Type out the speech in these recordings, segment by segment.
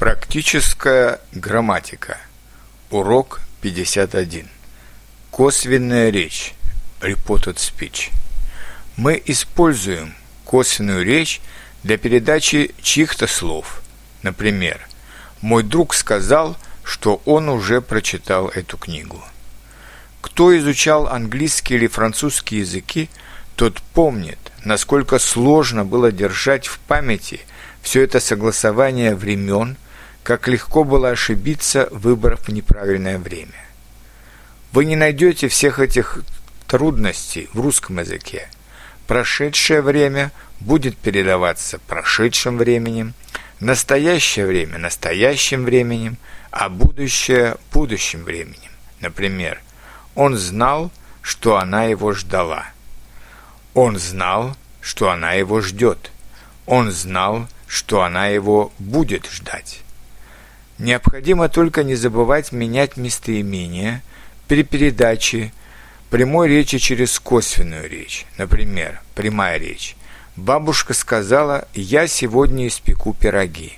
Практическая грамматика. Урок 51. Косвенная речь. Reported speech. Мы используем косвенную речь для передачи чьих-то слов. Например, мой друг сказал, что он уже прочитал эту книгу. Кто изучал английский или французский языки, тот помнит, насколько сложно было держать в памяти все это согласование времен – как легко было ошибиться, выбрав неправильное время. Вы не найдете всех этих трудностей в русском языке. Прошедшее время будет передаваться прошедшим временем, настоящее время – настоящим временем, а будущее – будущим временем. Например, он знал, что она его ждала. Он знал, что она его ждет. Он знал, что она его будет ждать. Необходимо только не забывать менять местоимения при передаче прямой речи через косвенную речь. Например, прямая речь. Бабушка сказала «Я сегодня испеку пироги».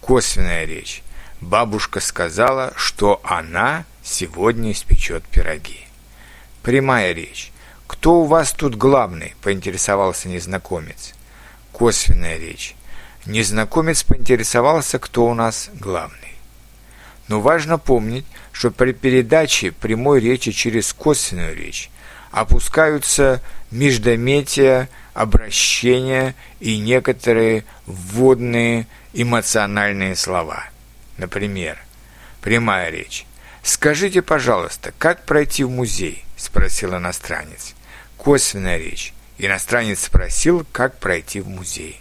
Косвенная речь. Бабушка сказала, что она сегодня испечет пироги. Прямая речь. «Кто у вас тут главный?» – поинтересовался незнакомец. Косвенная речь. Незнакомец поинтересовался, кто у нас главный. Но важно помнить, что при передаче прямой речи через косвенную речь опускаются междометия, обращения и некоторые вводные эмоциональные слова. Например, прямая речь. «Скажите, пожалуйста, как пройти в музей?» – спросил иностранец. Косвенная речь. Иностранец спросил, как пройти в музей.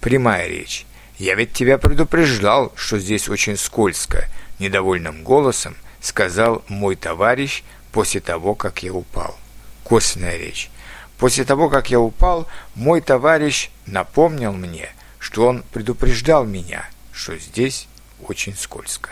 Прямая речь. «Я ведь тебя предупреждал, что здесь очень скользко недовольным голосом сказал мой товарищ после того, как я упал. Костная речь. После того, как я упал, мой товарищ напомнил мне, что он предупреждал меня, что здесь очень скользко.